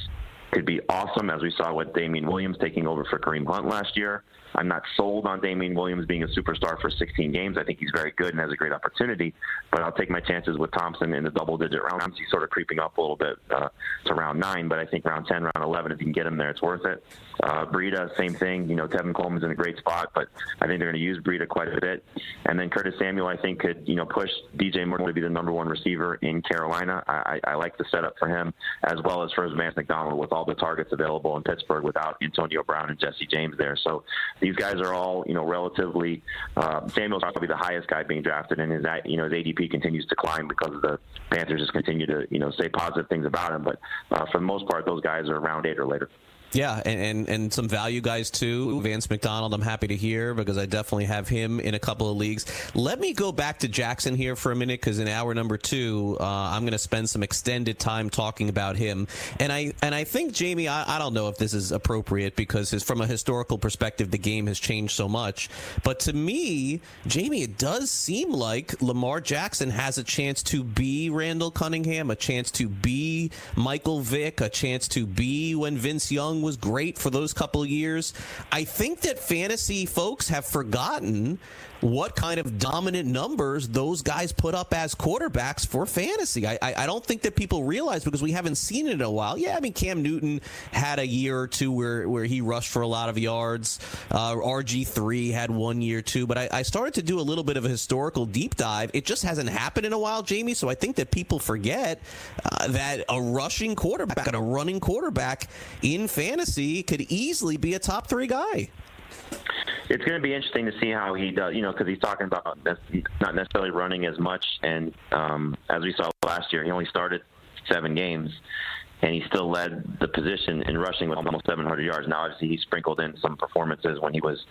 could be awesome, as we saw with Damien Williams taking over for Kareem Hunt last year. I'm not sold on Damien Williams being a superstar for 16 games. I think he's very good and has a great opportunity, but I'll take my chances with Thompson in the double digit rounds. He's sort of creeping up a little bit uh, to round nine, but I think round 10, round 11, if you can get him there, it's worth it. Uh, Breida, same thing. You know, Tevin Coleman's in a great spot, but I think they're going to use Breida quite a bit. And then Curtis Samuel, I think, could, you know, push DJ Moore to be the number one receiver in Carolina. I, I, like the setup for him, as well as for Vance McDonald with all the targets available in Pittsburgh without Antonio Brown and Jesse James there. So these guys are all, you know, relatively. Uh, Samuel's probably the highest guy being drafted, and his, you know, his ADP continues to climb because of the Panthers just continue to, you know, say positive things about him. But uh, for the most part, those guys are around eight or later. Yeah, and, and, and some value guys too. Vance McDonald, I'm happy to hear because I definitely have him in a couple of leagues. Let me go back to Jackson here for a minute because in hour number two, uh, I'm going to spend some extended time talking about him. And I and I think Jamey, I, I don't know if this is appropriate because his, from a historical perspective, the game has changed so much. But to me, Jamey, it does seem like Lamar Jackson has a chance to be Randall Cunningham, a chance to be Michael Vick, a chance to be when Vince Young was great for those couple years. I think that fantasy folks have forgotten what kind of dominant numbers those guys put up as quarterbacks for fantasy. I, I, I, don't think that people realize because we haven't seen it in a while. Yeah, I mean Cam Newton had a year or two where, where he rushed for a lot of yards. Uh, RG three had one year too. But I, I started to do a little bit of a historical deep dive. It just hasn't happened in a while, Jamey. So I think that people forget uh, that a rushing quarterback and a running quarterback in fantasy could easily be a top three guy it's going to be interesting to see how he does. You know, because he's talking about not necessarily running as much, and um, as we saw last year, he only started seven games, and he still led the position in rushing with almost 700 yards. Now, obviously, he sprinkled in some performances when he was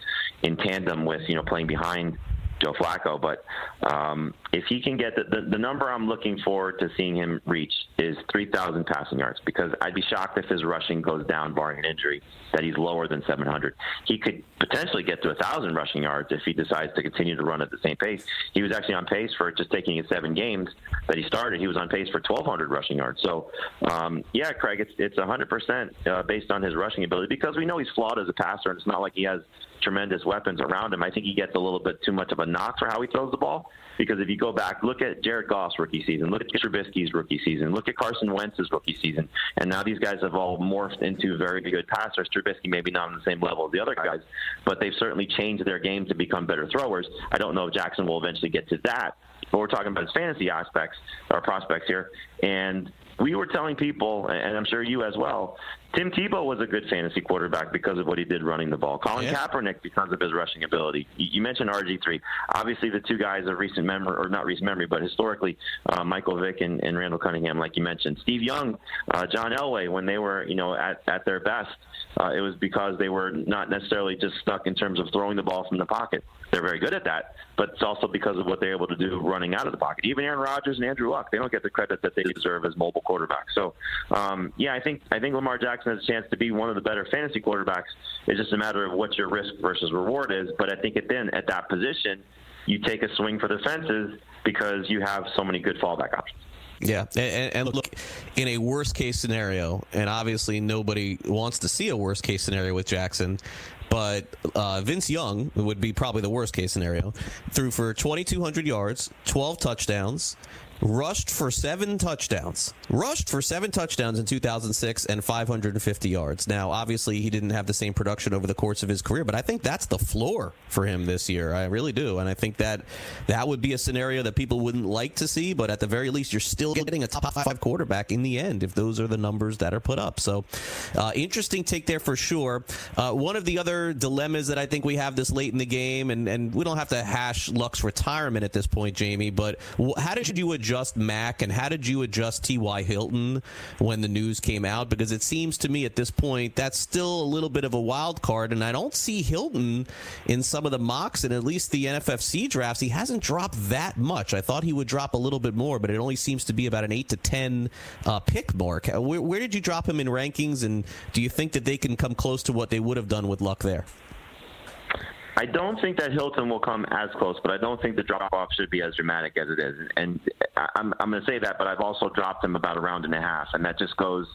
in tandem with you know playing behind Joe Flacco. But um, if he can get the, the, the number I'm looking forward to seeing him reach is 3,000 passing yards because I'd be shocked if his rushing goes down, barring an injury, that he's lower than 700. He could potentially get to 1,000 rushing yards if he decides to continue to run at the same pace. He was actually on pace for just taking his seven games that he started. He was on pace for 1,200 rushing yards. So, um, yeah, Craig, it's it's 100% uh, based on his rushing ability because we know he's flawed as a passer, and it's not like he has tremendous weapons around him. I think he gets a little bit too much of a knock for how he throws the ball. Because if you go back, look at Jared Goff's rookie season, look at Trubisky's rookie season, look at Carson Wentz's rookie season, and now these guys have all morphed into very good passers. Trubisky maybe not on the same level as the other guys, but they've certainly changed their game to become better throwers. I don't know if Jackson will eventually get to that, but we're talking about his fantasy aspects or prospects here, and we were telling people, and I'm sure you as well, Tim Tebow was a good fantasy quarterback because of what he did running the ball. Colin yeah. Kaepernick because of his rushing ability. You mentioned RG3. Obviously, the two guys of recent memory, or not recent memory, but historically, uh, Michael Vick and, and, Randall Cunningham, like you mentioned. Steve Young, uh, John Elway, when they were, you know, at, at their best, uh, it was because they were not necessarily just stuck in terms of throwing the ball from the pocket. They're very good at that, but it's also because of what they're able to do running out of the pocket. Even Aaron Rodgers and Andrew Luck, they don't get the credit that they deserve as mobile quarterbacks. So, um, yeah, I think I think Lamar Jackson has a chance to be one of the better fantasy quarterbacks. It's just a matter of what your risk versus reward is. But I think at then at that position, you take a swing for the fences because you have so many good fallback options. Yeah, and, and, look, in a worst case scenario, and obviously nobody wants to see a worst case scenario with Jackson, but uh, Vince Young would be probably the worst case scenario. Threw for 2,200 yards, 12 touchdowns, rushed for seven touchdowns. Rushed for seven touchdowns in 2006 and 550 yards. Now, obviously, he didn't have the same production over the course of his career, but I think that's the floor for him this year. I really do, and I think that that would be a scenario that people wouldn't like to see, but at the very least, you're still getting a top five quarterback in the end if those are the numbers that are put up. So, uh, interesting take there for sure. Uh, one of the other dilemmas that I think we have this late in the game, and, and we don't have to hash Luck's retirement at this point, Jamey, but how did you address adjust Mack and how did you adjust T.Y. Hilton when the news came out? Because it seems to me at this point that's still a little bit of a wild card, and I don't see Hilton in some of the mocks and at least the NFFC drafts. He hasn't dropped that much. I thought he would drop a little bit more, but it only seems to be about an 8 to 10 uh, pick mark. Where, where did you drop him in rankings, and do you think that they can come close to what they would have done with luck there? I don't think that Hilton will come as close, but I don't think the drop off should be as dramatic as it is. And I'm, I'm going to say that, but I've also dropped him about a round and a half, and that just goes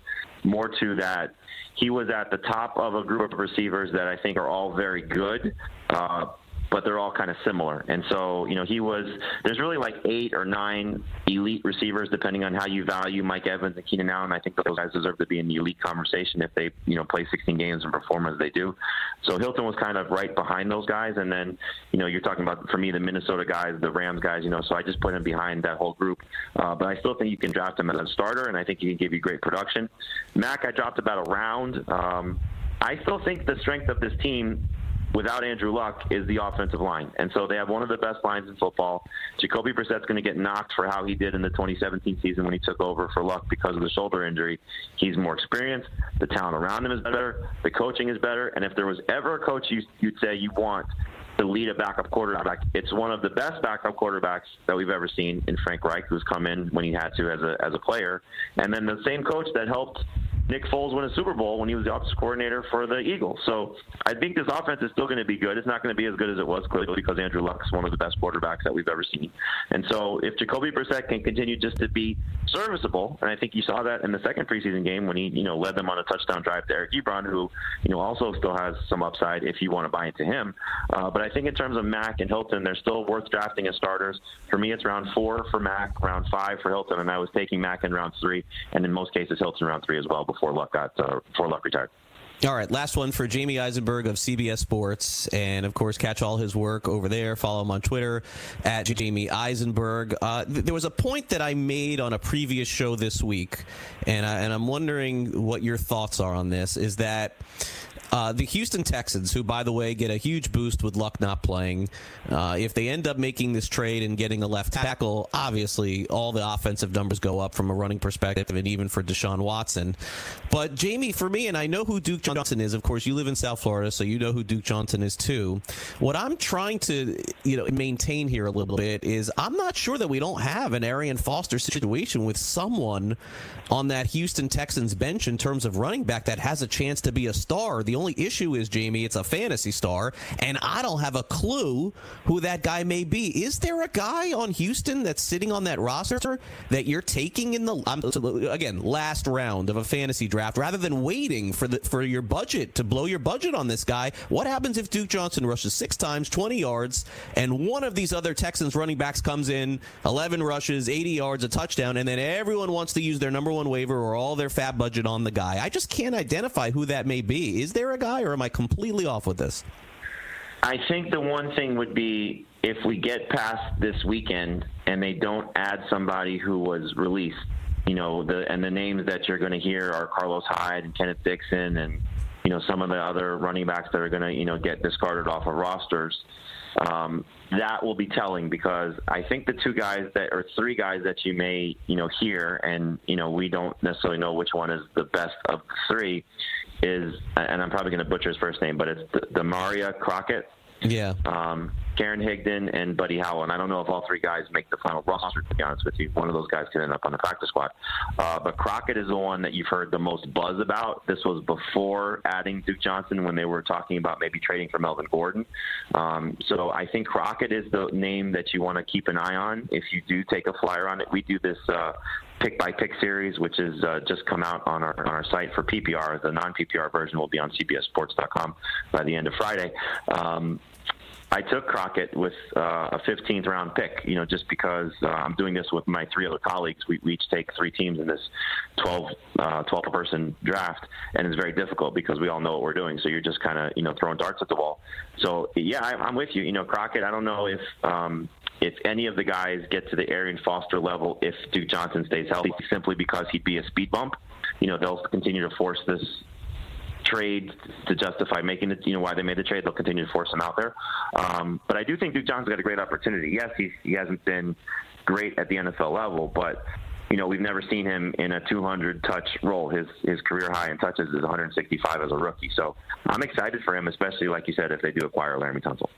more to that he was at the top of a group of receivers that I think are all very good. Uh, but they're all kind of similar. And so, you know, he was, there's really like eight or nine elite receivers, depending on how you value Mike Evans and Keenan Allen. I think those guys deserve to be in the elite conversation if they, you know, play 16 games and perform as they do. So Hilton was kind of right behind those guys. And then, you know, you're talking about, for me, the Minnesota guys, the Rams guys, you know, so I just put him behind that whole group. Uh, but I still think you can draft him as a starter, and I think he can give you great production. Mack, I dropped about a round. Um, I still think the strength of this team without Andrew Luck is the offensive line. And so they have one of the best lines in football. Jacoby Brissett's going to get knocked for how he did in the 2017 season when he took over for Luck because of the shoulder injury. He's more experienced. The talent around him is better. The coaching is better. And if there was ever a coach you, you'd say you want to lead a backup quarterback. It's one of the best backup quarterbacks that we've ever seen in Frank Reich, who's come in when he had to as a as a player, and then the same coach that helped Nick Foles win a Super Bowl when he was the offensive coordinator for the Eagles. So I think this offense is still going to be good. It's not going to be as good as it was clearly because Andrew Luck is one of the best quarterbacks that we've ever seen. And so if Jacoby Brissett can continue just to be serviceable, and I think you saw that in the second preseason game when he you know led them on a touchdown drive to Eric Ebron, who you know also still has some upside if you want to buy into him. Uh, but I think in terms of Mack and Hilton, they're still worth drafting as starters. For me, it's round four for Mack, round five for Hilton, and I was taking Mack in round three, and in most cases Hilton round three as well before Luck got uh, before Luck retired. All right, last one for Jamey Eisenberg of CBS Sports. And of course, catch all his work over there. Follow him on Twitter at Jamey Eisenberg. Uh, th- there was a point that I made on a previous show this week, and, I, and I'm wondering what your thoughts are on this is that uh, the Houston Texans, who, by the way, get a huge boost with Luck not playing, uh, if they end up making this trade and getting a left tackle, obviously all the offensive numbers go up from a running perspective and even for Deshaun Watson. But, Jamey, for me, and I know who Duke Johnson is, of course, you live in South Florida, so you know who Duke Johnson is too. What I'm trying to you know maintain here a little bit is I'm not sure that we don't have an Arian Foster situation with someone on that Houston Texans bench in terms of running back that has a chance to be a star. The only issue is, Jamey, it's a fantasy star, and I don't have a clue who that guy may be. Is there a guy on Houston that's sitting on that roster that you're taking in the um, again last round of a fantasy draft rather than waiting for the for your budget to blow your budget on this guy? What happens if Duke Johnson rushes six times, 20 yards, and one of these other Texans running backs comes in, 11 rushes, 80 yards, a touchdown, and then everyone wants to use their number one waiver or all their FAAB budget on the guy? I just can't identify who that may be. Is there a guy, or am I completely off with this? I think the one thing would be if we get past this weekend and they don't add somebody who was released, you know, the and the names that you're going to hear are Carlos Hyde and Kenneth Dixon and you know some of the other running backs that are going to you know get discarded off of rosters. Um, that will be telling because I think the two guys that or three guys that you may you know hear and you know we don't necessarily know which one is the best of the three is and I'm probably going to butcher his first name, but it's the, Damarea Crockett. Yeah. Um, Karan Higdon and Buddy Howell. And I don't know if all three guys make the final roster, to be honest with you. One of those guys could end up on the practice squad. Uh, but Crockett is the one that you've heard the most buzz about. This was before adding Duke Johnson when they were talking about maybe trading for Melvin Gordon. Um, so I think Crockett is the name that you want to keep an eye on if you do take a flyer on it. We do this uh, pick by pick series, which is uh, just come out on our on our site for PPR. The non PPR version will be on CBSSports.com by the end of Friday. Um, I took Crockett with uh, a 15th round pick, you know, just because uh, I'm doing this with my three other colleagues. We, we each take three teams in this 12, uh, 12 person draft, and it's very difficult because we all know what we're doing. So you're just kind of, you know, throwing darts at the wall. So yeah, I, I'm with you. You know, Crockett. I don't know if um, if any of the guys get to the Arian Foster level if Duke Johnson stays healthy, simply because he'd be a speed bump. You know, they'll continue to force this trade to justify making it, you know, why they made the trade. They'll continue to force him out there. Um, but I do think Duke Johnson's got a great opportunity. Yes, he's, he hasn't been great at the NFL level, but you know, we've never seen him in a 200 touch role. His his career high in touches is 165 as a rookie. So I'm excited for him, especially like you said, if they do acquire Laremy Tunsil.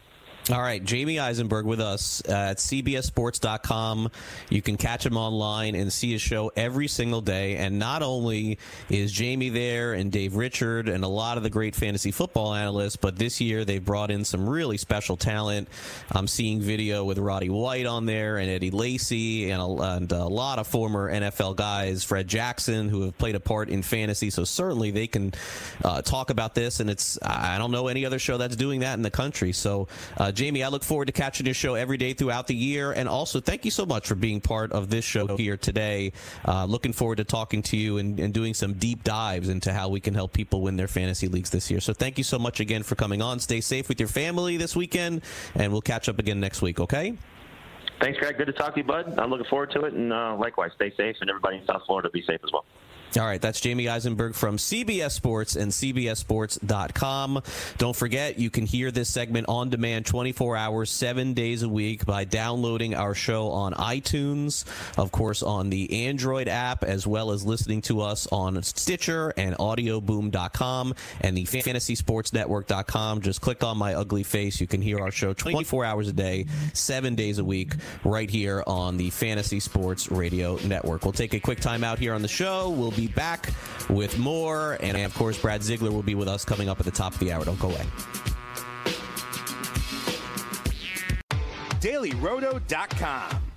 All right, Jamey Eisenberg with us at CBSSports.com. You can catch him online and see his show every single day. And not only is Jamey there and Dave Richard and a lot of the great fantasy football analysts, but this year they've brought in some really special talent. I'm seeing video with Roddy White on there and Eddie Lacy and a, and a lot of former NFL guys, Fred Jackson, who have played a part in fantasy. So certainly they can uh, talk about this. And it's I don't know any other show that's doing that in the country. So. Uh, Jamey, I look forward to catching your show every day throughout the year. And also, thank you so much for being part of this show here today. Uh, looking forward to talking to you and, and, doing some deep dives into how we can help people win their fantasy leagues this year. So, thank you so much again for coming on. Stay safe with your family this weekend, and we'll catch up again next week, okay? Thanks, Greg. Good to talk to you, bud. I'm looking forward to it. And uh, likewise, stay safe, and everybody in South Florida be safe as well. All right, that's Jamey Eisenberg from CBS Sports and CBSSports.com. Don't forget, you can hear this segment on demand 24 hours, seven days a week by downloading our show on iTunes, of course, on the Android app, as well as listening to us on Stitcher and AudioBoom.com and the FantasySportsNetwork.com. Just click on my ugly face. You can hear our show 24 hours a day, seven days a week, right here on the Fantasy Sports Radio Network. We'll take a quick time out here on the show. We'll be back with more. And of course, Brad Ziegler will be with us coming up at the top of the hour. Don't go away. DailyRoto.com.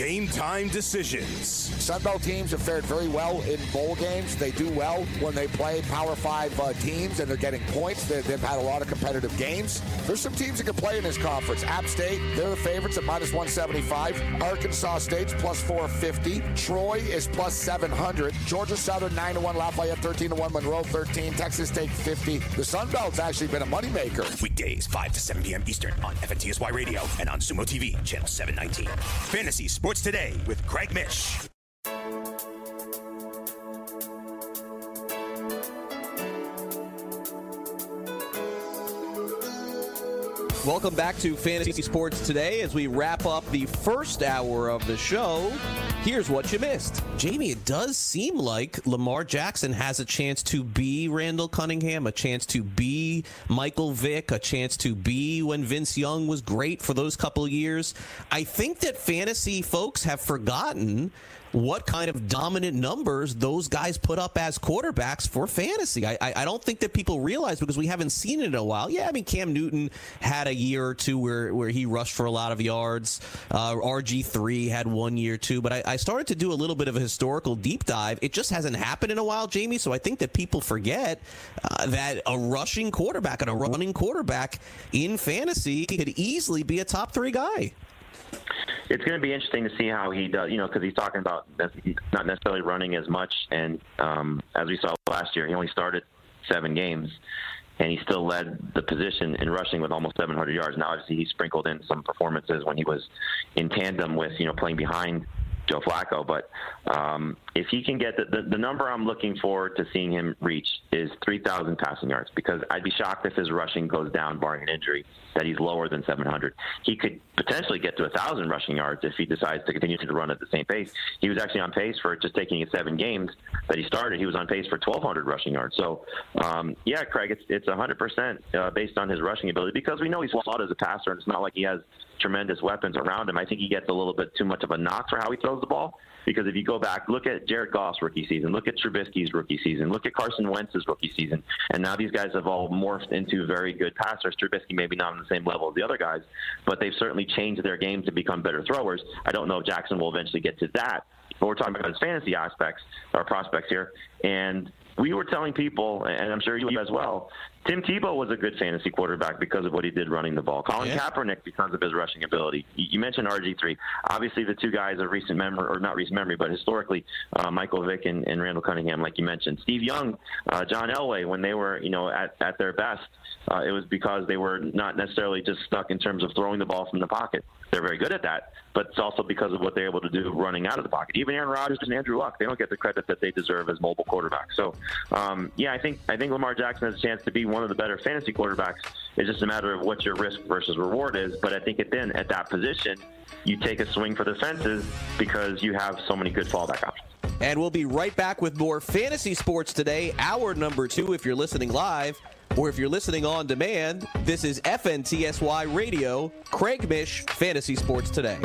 Game time decisions. Sunbelt teams have fared very well in bowl games. They do well when they play Power Five uh, teams and they're getting points. They, have had a lot of competitive games. There's some teams that can play in this conference. App State, they're the favorites at minus 175. Arkansas State's plus 450. Troy is plus 700. Georgia Southern 9 to 1. Lafayette 13 to 1. Monroe 13. Texas State 50. The Sunbelt's actually been a moneymaker. Weekdays 5 to 7 p.m. Eastern on FNTSY Radio and on Sumo TV, channel 719. Fantasy Sports Today with Craig Mish. Welcome back to Fantasy Sports Today as we wrap up the first hour of the show. Here's what you missed. Jamey, it does seem like Lamar Jackson has a chance to be Randall Cunningham, a chance to be Michael Vick, a chance to be when Vince Young was great for those couple years. I think that fantasy folks have forgotten what kind of dominant numbers those guys put up as quarterbacks for fantasy. I, I, I, don't think that people realize because we haven't seen it in a while. Yeah, I mean Cam Newton had a year or two where, where he rushed for a lot of yards. Uh, RG three had one year too. But I, I started to do a little bit of a historical deep dive. It just hasn't happened in a while, Jamey. So I think that people forget uh, that a rushing quarterback and a running quarterback in fantasy could easily be a top three guy it's going to be interesting to see how he does. You know, because he's talking about not necessarily running as much, and um, as we saw last year, he only started seven games, and he still led the position in rushing with almost 700 yards. Now, obviously, he sprinkled in some performances when he was in tandem with you know playing behind Joe Flacco. But um, if he can get the, the, the number I'm looking forward to seeing him reach is 3,000 passing yards because I'd be shocked if his rushing goes down, barring an injury, that he's lower than 700. He could potentially get to 1,000 rushing yards if he decides to continue to run at the same pace. He was actually on pace for just taking his seven games that he started. He was on pace for 1,200 rushing yards. So, um, yeah, Craig, it's it's 100% uh, based on his rushing ability because we know he's flawed as a passer, and it's not like he has tremendous weapons around him. I think he gets a little bit too much of a knock for how he throws the ball. Because if you go back, look at Jared Goff's rookie season, look at Trubisky's rookie season, look at Carson Wentz's rookie season, and now these guys have all morphed into very good passers. Trubisky maybe not on the same level as the other guys, but they've certainly changed their game to become better throwers. I don't know if Jackson will eventually get to that, but we're talking about his fantasy aspects or prospects here, and we were telling people, and I'm sure you as well, Tim Tebow was a good fantasy quarterback because of what he did running the ball. Colin Yeah. Kaepernick because of his rushing ability. You mentioned RG3. Obviously, the two guys of recent memory, or not recent memory, but historically, uh, Michael Vick and, and Randall Cunningham, like you mentioned. Steve Young, uh, John Elway, when they were, you know, at, at their best, uh, it was because they were not necessarily just stuck in terms of throwing the ball from the pocket. They're very good at that, but it's also because of what they're able to do running out of the pocket. Even Aaron Rodgers and Andrew Luck, they don't get the credit that they deserve as mobile quarterbacks. So, um, yeah, I think I think Lamar Jackson has a chance to be one of the better fantasy quarterbacks. It's just a matter of what your risk versus reward is. But I think at then at that position, you take a swing for the fences because you have so many good fallback options. And we'll be right back with more fantasy sports today, hour number two, if you're listening live. Or if you're listening on demand, this is FNTSY Radio, Craig Mish, Fantasy Sports Today.